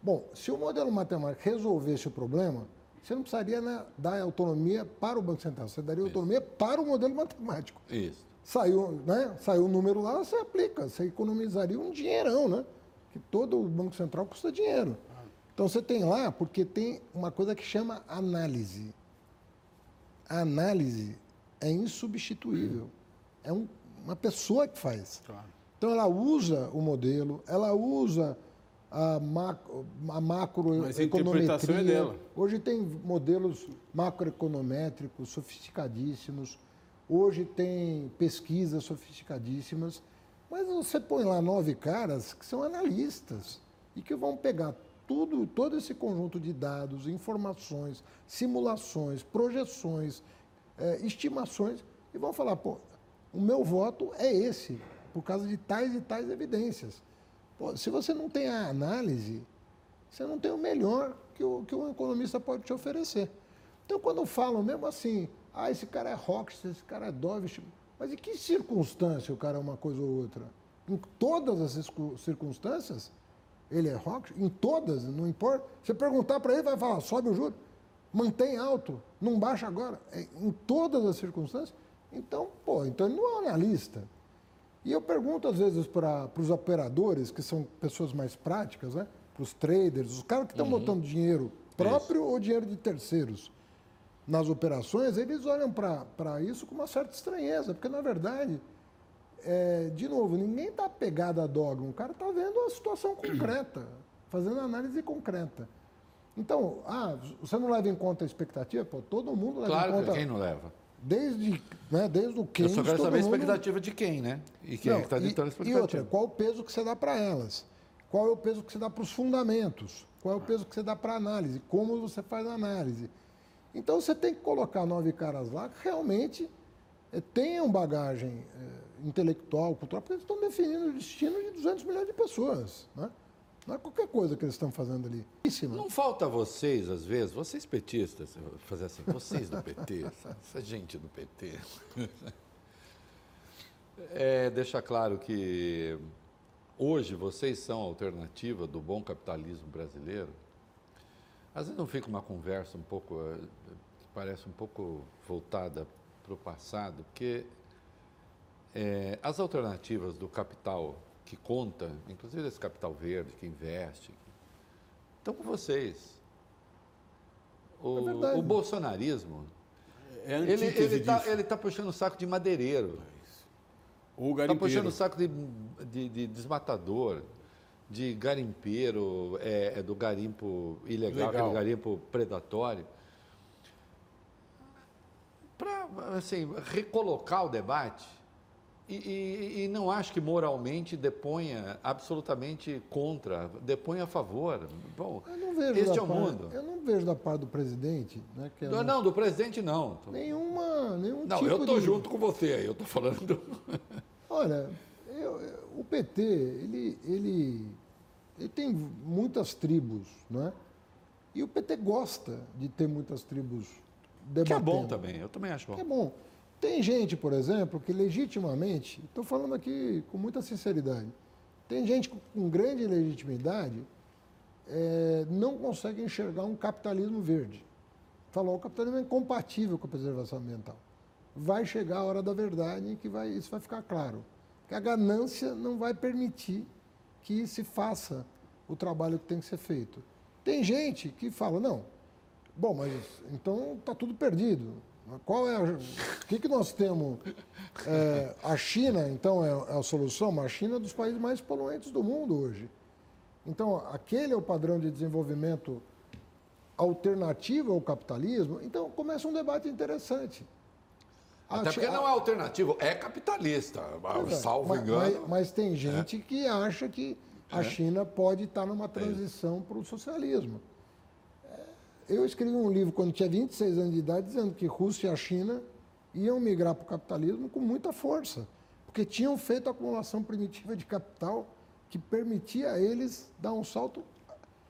Bom, se o modelo matemático resolvesse o problema, você não precisaria né, dar autonomia para o Banco Central, você daria autonomia para o modelo matemático. Isso. Saiu, né, saiu o número lá, você aplica, você economizaria um dinheirão, né? Que todo o Banco Central custa dinheiro. Então você tem lá, porque tem uma coisa que chama análise. a análise é insubstituível. É um, uma pessoa que faz. Claro. Então ela usa o modelo, ela usa a, macro, a Mas a interpretação é macroeconometria. dela. Hoje tem modelos macroeconométricos sofisticadíssimos. Hoje tem pesquisas sofisticadíssimas. Mas você põe lá nove caras que são analistas e que vão pegar tudo, todo esse conjunto de dados, informações, simulações, projeções, eh, estimações e vão falar, pô, o meu voto é esse, por causa de tais e tais evidências. Pô, se você não tem a análise, você não tem o melhor que o, que um economista pode te oferecer. Então, quando falam mesmo assim, ah, esse cara é Rockstar, esse cara é Dovish, mas em que circunstância o cara é uma coisa ou outra? Em todas as circun- circunstâncias, ele é Rockstar? Em todas, não importa. Você perguntar para ele, vai falar, sobe o juro, mantém alto, não baixa agora. É, em todas as circunstâncias. Então, pô, então ele não é um analista. E eu pergunto às vezes para os operadores, que são pessoas mais práticas, né? para os traders, os caras que estão botando dinheiro próprio ou dinheiro de terceiros nas operações, eles olham para isso com uma certa estranheza, porque na verdade, é, de novo, ninguém está apegado a dogma, o cara está vendo a situação concreta, fazendo análise concreta. Então, ah, você não leva em conta a expectativa? Pô, todo mundo leva Claro em que conta. quem não leva. Desde, né, desde o Eu Keynes, só quero saber a mundo- expectativa de quem, né? E quem é que está não, ditando a e, e expectativa. outra, qual o peso que você dá para elas? Qual é o peso que você dá para os fundamentos? Qual é o peso que você dá para a análise? Como você faz a análise? Então você tem que colocar nove caras lá que realmente eh, tenham bagagem eh, intelectual, cultural, porque eles estão definindo o destino de 200 milhões de pessoas. Né? Não é qualquer coisa que eles estão fazendo ali. Não falta vocês, às vezes, vocês petistas, fazer assim, vocês do PT, essa, essa gente do PT. É, deixar claro que hoje vocês são a alternativa do bom capitalismo brasileiro. Às vezes não fica uma conversa um pouco, eh, parece um pouco voltada para o passado, porque é, as alternativas do capital que conta, inclusive esse capital verde que investe, estão com vocês. O, É o bolsonarismo, É ele está tá puxando o saco de madeireiro, Ou está puxando o saco de, de- de desmatador, de garimpeiro, é, é do garimpo ilegal, Legal. aquele garimpo predatório. Para assim, recolocar o debate. E, e- e não acho que moralmente deponha absolutamente contra, deponha a favor. Bom, Eu não vejo este da é o parte- mundo. Eu não vejo da parte do presidente, né, é Não, uma- não, do presidente não. nenhuma, nenhum Não, tipo eu estou de... junto com você aí, eu estou falando. Olha, eu- eu- o PT, ele, ele, ele tem muitas tribos, né? E o PT gosta de ter muitas tribos debatendo. Que é bom também, eu também acho bom. Que é bom. Tem gente, por exemplo, que legitimamente, estou falando aqui com muita sinceridade, tem gente com, grande legitimidade eh, não consegue enxergar um capitalismo verde. Falou, o capitalismo é incompatível com a preservação ambiental. Vai chegar a hora da verdade em que vai, isso vai ficar claro. Que a ganância não vai permitir que se faça o trabalho que tem que ser feito. Tem gente que fala, não, bom, mas então está tudo perdido. Qual é o que, que nós temos? É, a China, então, é, é a solução? Mas a China é dos países mais poluentes do mundo hoje. Então, aquele é o padrão de desenvolvimento alternativo ao capitalismo. Então, começa um debate interessante. Até porque não é alternativo, é capitalista, Pois é, salvo mas, engano. É. Mas, mas tem gente que acha que a China pode estar numa transição para o socialismo. Eu escrevi um livro quando tinha 26 anos de idade dizendo que Rússia e a China iam migrar para o capitalismo com muita força, porque tinham feito a acumulação primitiva de capital que permitia a eles dar um salto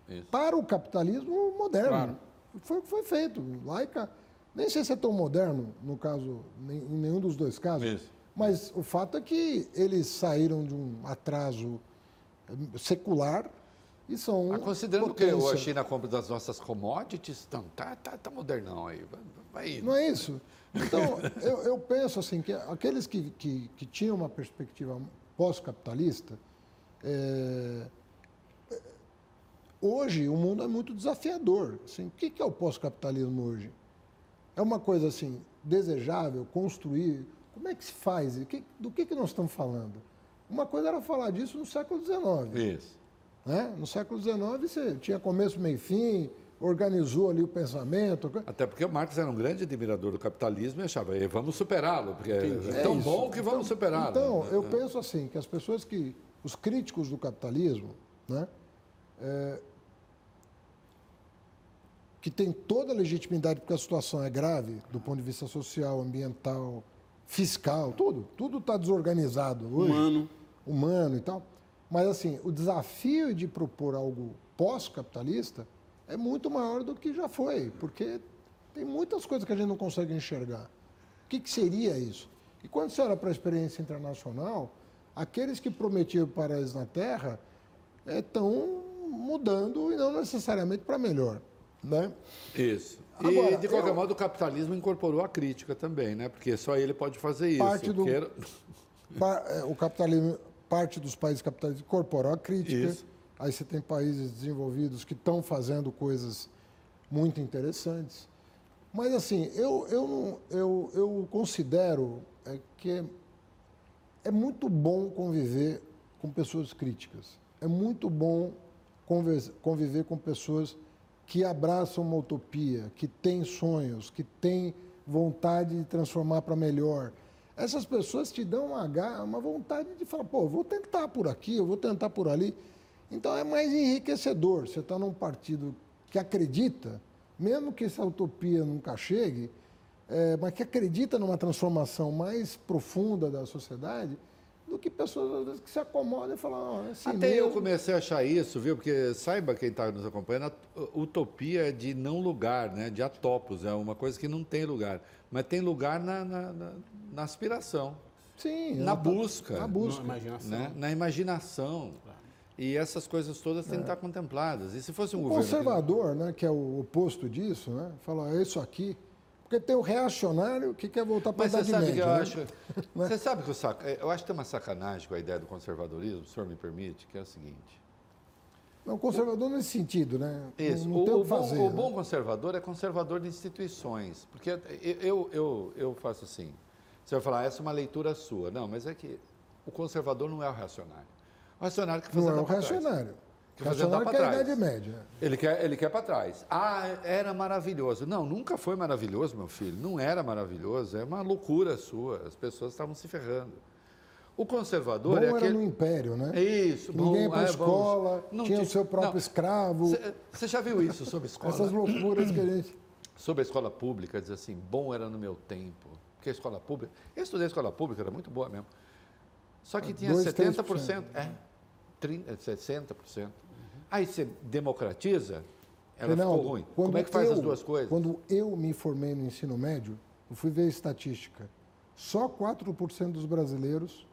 Isso. para o capitalismo moderno. Claro. Foi o que foi feito. Laica, nem sei se é tão moderno, no caso, nem- em nenhum dos dois casos. Isso. Mas o fato é que eles saíram de um atraso secular e são. Ah, considerando que potência. a China compra das nossas commodities, então, tá, tá, tá modernão aí. Vai, indo. Não é isso? Então, eu, eu penso assim, que aqueles que, que, que tinham uma perspectiva pós-capitalista, é, hoje o mundo é muito desafiador. Assim, o que que é o pós-capitalismo hoje? É uma coisa assim, desejável construir. Como é que se faz? O que- Do que, que nós estamos falando? Uma coisa era falar disso no século XIX. Isso. Né? No século XIX você tinha começo, meio e fim, organizou ali o pensamento. Até porque o Marx era um grande admirador do capitalismo e achava, "Eh, vamos superá-lo, porque é, É tão isso. bom que vamos superá-lo. Então, eu penso assim, que as pessoas que, os críticos do capitalismo, né, é, que tem toda a legitimidade, porque a situação é grave, do ponto de vista social, ambiental, fiscal, tudo, tudo está desorganizado hoje, Humano. humano e tal. Mas assim, o desafio de propor algo pós-capitalista é muito maior do que já foi, porque tem muitas coisas que a gente não consegue enxergar. O que, que seria isso? E quando você olha para a experiência internacional, aqueles que prometiam paraíso na Terra estão mudando e não necessariamente para melhor. Né? Isso. Agora, e, de qualquer eu- modo, o capitalismo incorporou a crítica também, né? Porque só ele pode fazer isso. Parte do- Pa- é, o capitalismo, parte dos países capitalistas incorporou a crítica. Isso. Aí você tem países desenvolvidos que estão fazendo coisas muito interessantes. Mas assim, eu, eu, não, eu, eu considero é, que é, é muito bom conviver com pessoas críticas. É muito bom conviver com pessoas que abraçam uma utopia, que têm sonhos, que têm vontade de transformar para melhor. Essas pessoas te dão uma, uma vontade de falar, pô, vou tentar por aqui, eu vou tentar por ali. Então é mais enriquecedor. Você está num partido que acredita, mesmo que essa utopia nunca chegue, é, mas que acredita numa transformação mais profunda da sociedade, do que pessoas às vezes, que se acomodam e falam, é assim Até eu mesmo. comecei a achar isso, viu? Porque saiba quem está nos acompanhando, a utopia é de não lugar, né? De atopos, é uma coisa que não tem lugar. Mas tem lugar na, na, na- na aspiração, Sim, na busca, Na busca. Na imaginação. né? na imaginação. E essas coisas todas têm que estar contempladas. E se fosse um O governo... que- conservador, né, que é o oposto disso, né, fala, é isso aqui. Porque tem o reacionário que quer voltar para a Mas você Idade sabe Média. que eu né? acho. Você sabe que eu, saco, eu acho que tem uma sacanagem com a ideia do conservadorismo, o senhor me permite, que é o seguinte. Não, conservador nesse sentido, né? Não- Isso. Não, o, tem o o que bom, fazer. o né? bom conservador é conservador de instituições. Porque eu, eu, eu faço assim. Você vai falar, essa é uma leitura sua. Não, mas é que o conservador não é o reacionário. O reacionário quer fazer Não é o pra trás. Quer pra que é a trás. Idade Média. Ele quer, ele quer para trás. Ah, era maravilhoso. Não, nunca foi maravilhoso, meu filho. Não era maravilhoso. É uma loucura sua. As pessoas estavam se ferrando. O conservador Bom é era aquele... no Império, né? Isso, bom, Ninguém ia para a é, escola, Não tinha o seu próprio não. escravo. Você já viu isso sobre escola? Essas loucuras que a gente... sobre a escola pública, diz assim, bom era no meu tempo. Porque a escola pública, eu estudei a escola pública, era muito boa mesmo. Só que tinha Dois, 70%, é, 30, 60%. Aí você democratiza, ela Reinaldo, ficou ruim. Como é que faz eu- as duas coisas? Quando eu me formei no ensino médio, eu fui ver a estatística. Só 4% dos brasileiros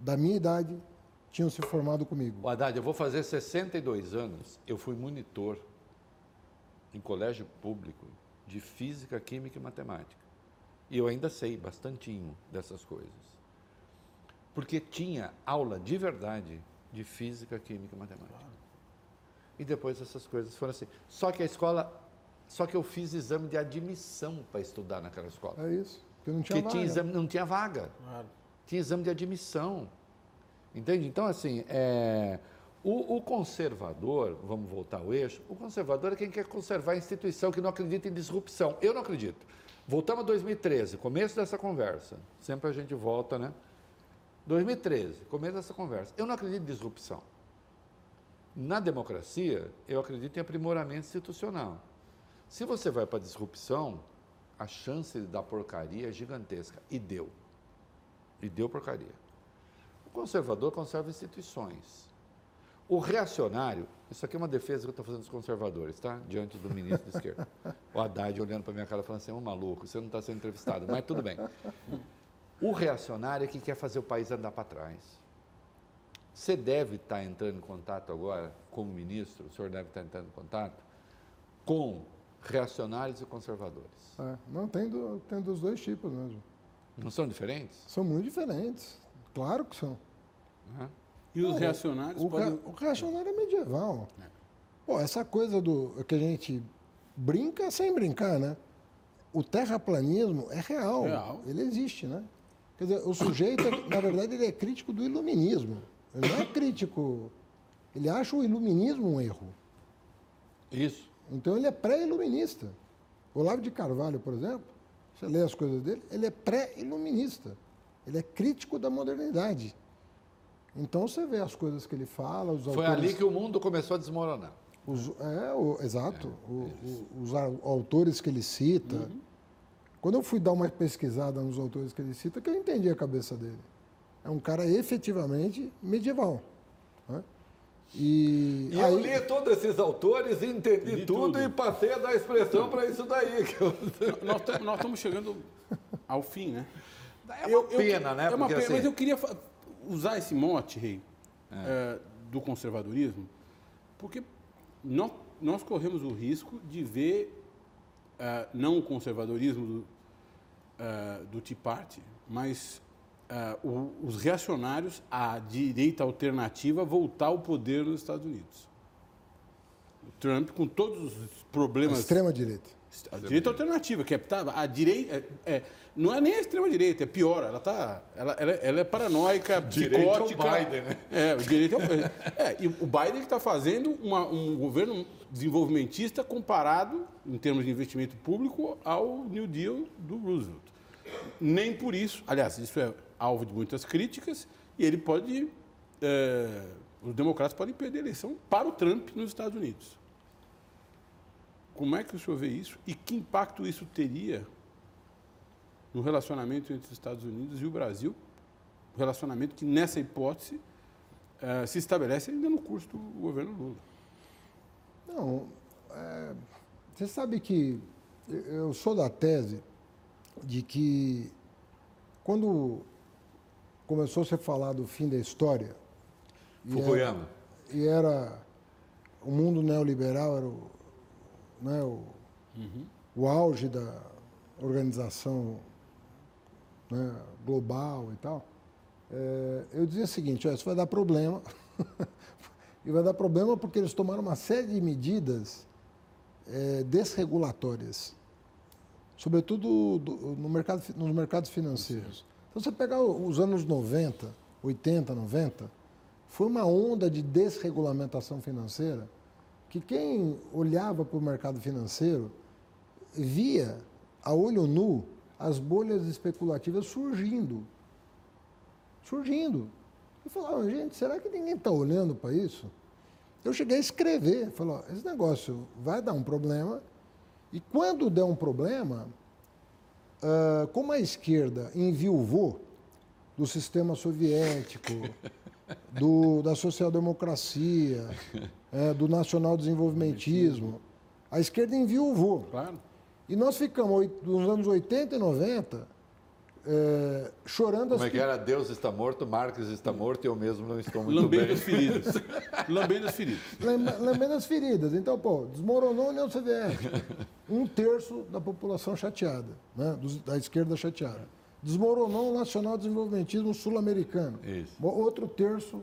da minha idade tinham se formado comigo. O Haddad, eu vou fazer 62 anos, eu fui monitor em colégio público de física, química e matemática. E eu ainda sei bastantinho dessas coisas. Porque tinha aula de verdade de física, química e matemática. E depois essas coisas foram assim. Só que a escola, só que eu fiz exame de admissão para estudar naquela escola. É isso. Porque não tinha Porque tinha vaga. exame, não tinha vaga Claro. tinha exame de admissão. Entende? Então, assim, é, o, o conservador, vamos voltar ao eixo, o conservador é quem quer conservar a instituição, que não acredita em disrupção. Eu não acredito. Voltamos a 2013, começo dessa conversa. Sempre a gente volta, né? 2013, começo dessa conversa. Eu não acredito em disrupção. Na democracia, eu acredito em aprimoramento institucional. Se você vai para a disrupção, a chance de dar porcaria é gigantesca. E deu. E deu porcaria. O conservador conserva instituições. O reacionário, isso aqui é uma defesa que eu estou fazendo dos conservadores, tá? Diante do ministro de esquerda. O Haddad olhando para minha cara falando assim, é um maluco, você não está sendo entrevistado, mas tudo bem. O reacionário é que quer fazer o país andar para trás. Você deve estar entrando em contato agora, como ministro, o senhor deve estar entrando em contato com reacionários e conservadores. É, não, tem, do- tem dos dois tipos mesmo. Não são diferentes? São muito diferentes. Claro que são. Né? E os Não, reacionários O, podem. o reacionário é medieval. Pô, essa coisa do que a gente brinca sem brincar, né? o terraplanismo é real, Real. ele existe, né? Quer dizer, o sujeito, na verdade, ele é crítico do iluminismo. Ele não é crítico, ele acha o iluminismo um erro. Isso. Então ele é pré-iluminista. Olavo de Carvalho, por exemplo, você lê as coisas dele, ele é pré-iluminista. Ele é crítico da modernidade. Então você vê as coisas que ele fala, os Foi autores... ali que o mundo começou a desmoronar. Os, é, o- exato. O- o- os autores que ele cita. Quando eu fui dar uma pesquisada nos autores que ele cita, que eu entendi a cabeça dele. É um cara efetivamente medieval. né? E, E aí, eu li todos esses autores, entendi tudo, tudo. e passei a dar expressão para isso daí. que eu- Nós tam- nós estamos chegando ao fim, né? É uma pena, né? É uma pena, assim, mas eu queria usar esse mote, Rei, eh, do conservadorismo, porque nós, nós corremos o risco de ver, eh, não o conservadorismo do, eh, do Tea Party, mas eh, o- os reacionários, a direita alternativa, voltar ao poder nos Estados Unidos. O Trump, com todos os problemas extrema-direita. a direita alternativa, que é tá, a direita é, é- não é nem a extrema direita, é pior. Ela tá, ela, ela, ela é paranoica, Direita é o psicótica. Biden, né? É, o direito é, o- é, e o Biden está fazendo uma- um governo desenvolvimentista comparado em termos de investimento público ao New Deal do Roosevelt. Nem por isso, aliás, isso é alvo de muitas críticas e ele pode, é, os democratas podem perder a eleição para o Trump nos Estados Unidos. Como é que o senhor vê isso e que impacto isso teria no relacionamento entre os Estados Unidos e o Brasil? Um relacionamento que, nessa hipótese, eh, se estabelece ainda no curso do governo Lula. Não, é, você sabe que eu- sou da tese de que quando começou a se falar do fim da história, e era- Fukuyama. e era o mundo neoliberal era o, né, o, o auge da organização né, global e tal. É, eu dizia o seguinte, ó, isso vai dar problema. e vai dar problema porque eles tomaram uma série de medidas é, desregulatórias, sobretudo do- no mercado, nos mercados financeiros. Então, você pegar os anos 90, 80, 90, foi uma onda de desregulamentação financeira que quem olhava para o mercado financeiro via a olho nu as bolhas especulativas surgindo. Surgindo. Eu falava, gente, será que ninguém está olhando para isso? Eu cheguei a escrever, falei, ó, esse negócio vai dar um problema, e quando der um problema, ah, como a esquerda enviuvou do sistema soviético, do, da social-democracia, eh, do nacional-desenvolvimentismo, a esquerda enviuvou. Claro. E nós ficamos nos anos 80 e 90 eh, chorando Como as é que era? Deus está morto, Marx está morto e eu mesmo não estou muito Lambendo bem. as feridas. Lambendo as feridas. Lambendo as feridas. Então, pô, desmoronou a União Soviética. Um terço da população chateada, né? da esquerda chateada. Desmoronou o nacional-desenvolvimentismo sul-americano. Isso. Mo- Outro terço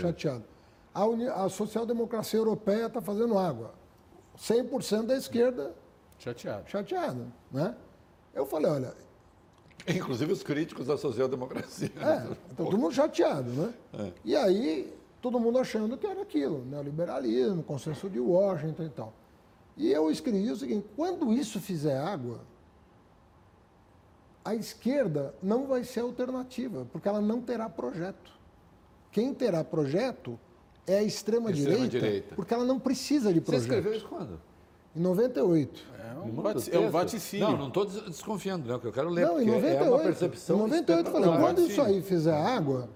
chateado. A, uni- a social-democracia europeia está fazendo água. 100% da esquerda Chateado. chateada. Né? Eu falei, olha, Inclusive os críticos da social-democracia. É, então, todo mundo chateado, né? E aí, todo mundo achando que era aquilo, neoliberalismo, consenso de Washington e tal. E eu escrevi o seguinte, quando isso fizer água, a esquerda não vai ser alternativa, porque ela não terá projeto. Quem terá projeto é a extrema-direita, Extrema-direita. porque ela não precisa de Você projeto. escreveu isso quando? Em 98. É um, vati- o é um vaticínio. Não, não estou desconfiando, não, que eu quero ler, Não, em porque 98. é uma percepção Em 98 eu falei, quando isso aí fizer água,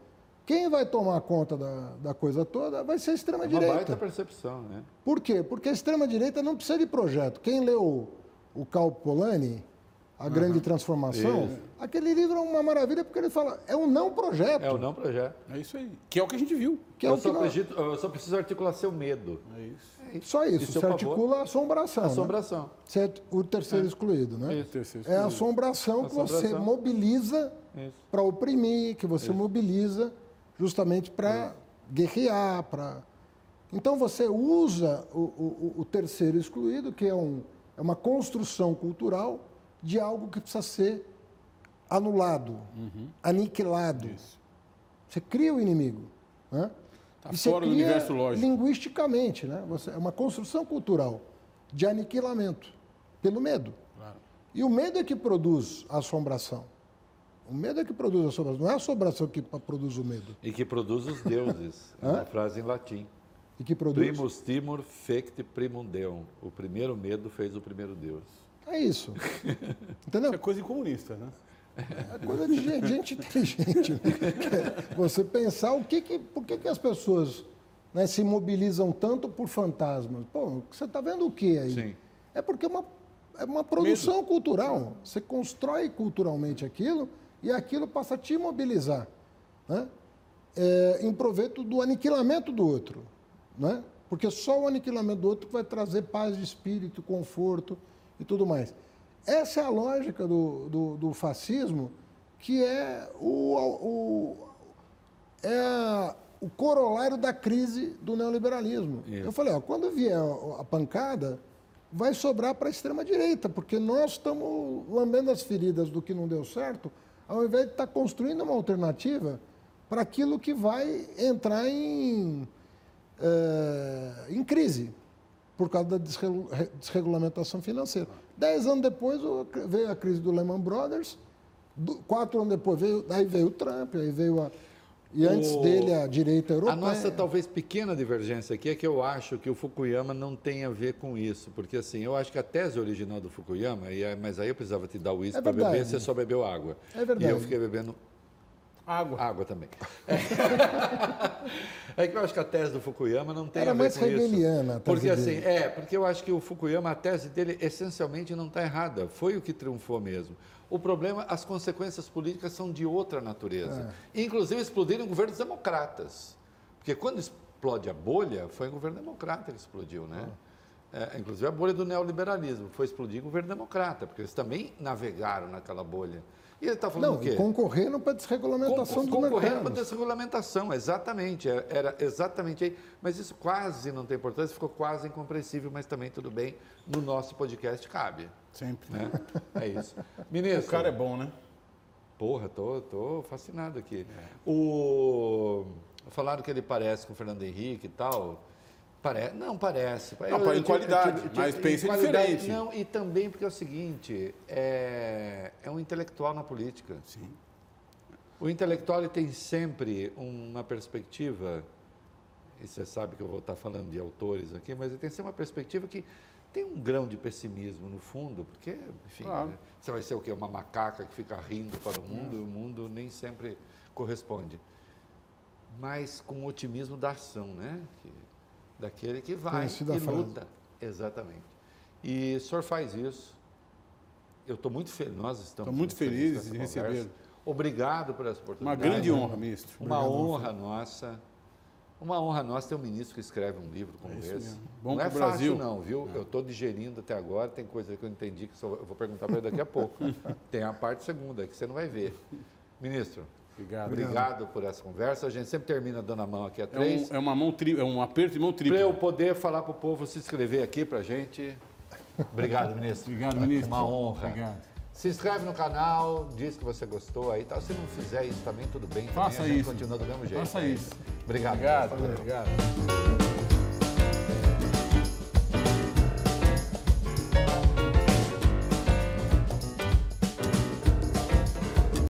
quem vai tomar conta da, da coisa toda vai ser a É uma extrema-direita. baita percepção, né? Por quê? Porque a extrema-direita não precisa de projeto. Quem leu o Cal Polanyi, A Grande Transformação, Isso. aquele livro é uma maravilha porque ele fala, é um não projeto. É o não projeto. É isso aí. Que é o que a gente viu. Que é eu, o que só nós- preciso, eu só preciso articular seu medo. É isso. Só isso, Isso é o articula a assombração. né? Assombração. Você é o terceiro excluído, né? Isso. Terceiro É a escolhido. assombração que você Assombração. mobiliza Isso. para oprimir, que você mobiliza justamente para guerrear, para. Então você usa o, o- o terceiro excluído, que é, um, é uma construção cultural de algo que precisa ser anulado, aniquilado. Você cria o inimigo. Né? Tá E você fora do universo lógico. linguisticamente. Né? Você, é uma construção cultural de aniquilamento pelo medo. Claro. E o medo é que produz a assombração. O medo é que produz a assombração. Não é a assombração que produz o medo. E que produz os deuses. É uma frase em latim. E que produz. Primus timor fecti primum deum. O primeiro medo fez o primeiro Deus. É isso. Isso Entendeu? é coisa de comunista, né? É coisa de gente, gente inteligente. Né? É Você pensar o que que, por que, que as pessoas né, se mobilizam tanto por fantasmas. Pô, você está vendo o que aí? Sim. É porque é uma, é uma produção cultural. Você constrói culturalmente aquilo e aquilo passa a te mobilizar. Né? É, em proveito do aniquilamento do outro. Né? Porque só o aniquilamento do outro vai trazer paz de espírito, conforto e tudo mais. Essa é a lógica do, do, do fascismo, que é o, o, é o corolário da crise do neoliberalismo. Isso. Eu falei, ó, quando vier a, pancada, vai sobrar para a extrema-direita, porque nós estamos lambendo as feridas do que não deu certo, ao invés de estar construindo uma alternativa para aquilo que vai entrar em, eh, em crise, por causa da desregu- re- desregulamentação financeira. Dez anos depois o- veio a crise do Lehman Brothers, quatro anos depois veio, aí veio o Trump, aí veio a. E antes O- dele a direita europeia. A nossa talvez pequena divergência aqui é que eu acho que o Fukuyama não tem a ver com isso, porque assim, eu acho que a tese original do Fukuyama, é- mas aí eu precisava te dar uísque É para beber, você só bebeu água. É verdade. E eu fiquei bebendo Água. água também. É que eu acho que a tese do Fukuyama não tem Era a ver mais com hegeliana a isso. tese Porque assim, dele. é, porque eu acho que o Fukuyama, a tese dele essencialmente não está errada. Foi o que triunfou mesmo. O problema, as consequências políticas são de outra natureza. É. Inclusive explodiram governos democratas. Porque quando explode a bolha, foi em governo democrata que explodiu, né? É, inclusive a bolha do neoliberalismo foi explodir em governo democrata, porque eles também navegaram naquela bolha. E ele está falando Não, o quê? concorrendo para a desregulamentação Con- do concorrendo para mercado. desregulamentação, exatamente. Era, era exatamente aí. Mas isso quase não tem importância, ficou quase incompreensível, mas também tudo bem. No nosso podcast cabe. Sempre. Né? É isso. O Ministro. cara é bom, né? Porra, tô, tô fascinado aqui. É. O... Falaram que ele parece com o Fernando Henrique e tal. Pare... Não, parece. Não, em qualidade, mas pensa qualidade. diferente. Não, e também porque é o seguinte, é, é um intelectual na política. Sim. O intelectual ele tem sempre uma perspectiva, e você sabe que eu vou estar falando de autores aqui, mas ele tem sempre uma perspectiva que tem um grão de pessimismo no fundo, porque, enfim, Claro. né, você vai ser o quê? Uma macaca que fica rindo para o mundo, e o mundo nem sempre corresponde. Mas com o otimismo da ação, né? Que- daquele que vai Conhecida e frase. luta. Exatamente. E o senhor faz isso. Eu estou muito feliz, nós estamos muito felizes de recebê-lo. Obrigado por essa Uma oportunidade. grande honra, ministro. Uma Obrigado, honra nossa. Uma honra nossa ter um ministro que escreve um livro como É esse. mesmo. Bom não é fácil Brasil. não, viu? Eu estou digerindo até agora, tem coisa que eu entendi que eu vou perguntar para ele daqui a pouco. tem a parte segunda que você não vai ver. Ministro, Obrigado. obrigado por essa conversa. A gente sempre termina dando a mão aqui a É três. um, é uma mão tri, é um aperto de mão Para eu tripla. poder falar para o povo se inscrever aqui para a gente. Obrigado, ministro. Obrigado, ministro. Uma honra. Obrigado. Se inscreve no canal, diz que você gostou aí, tá? Se não fizer isso também, tudo bem. também Faça a gente isso. continua do mesmo jeito. Faça É isso. Obrigado. Obrigado. Obrigado.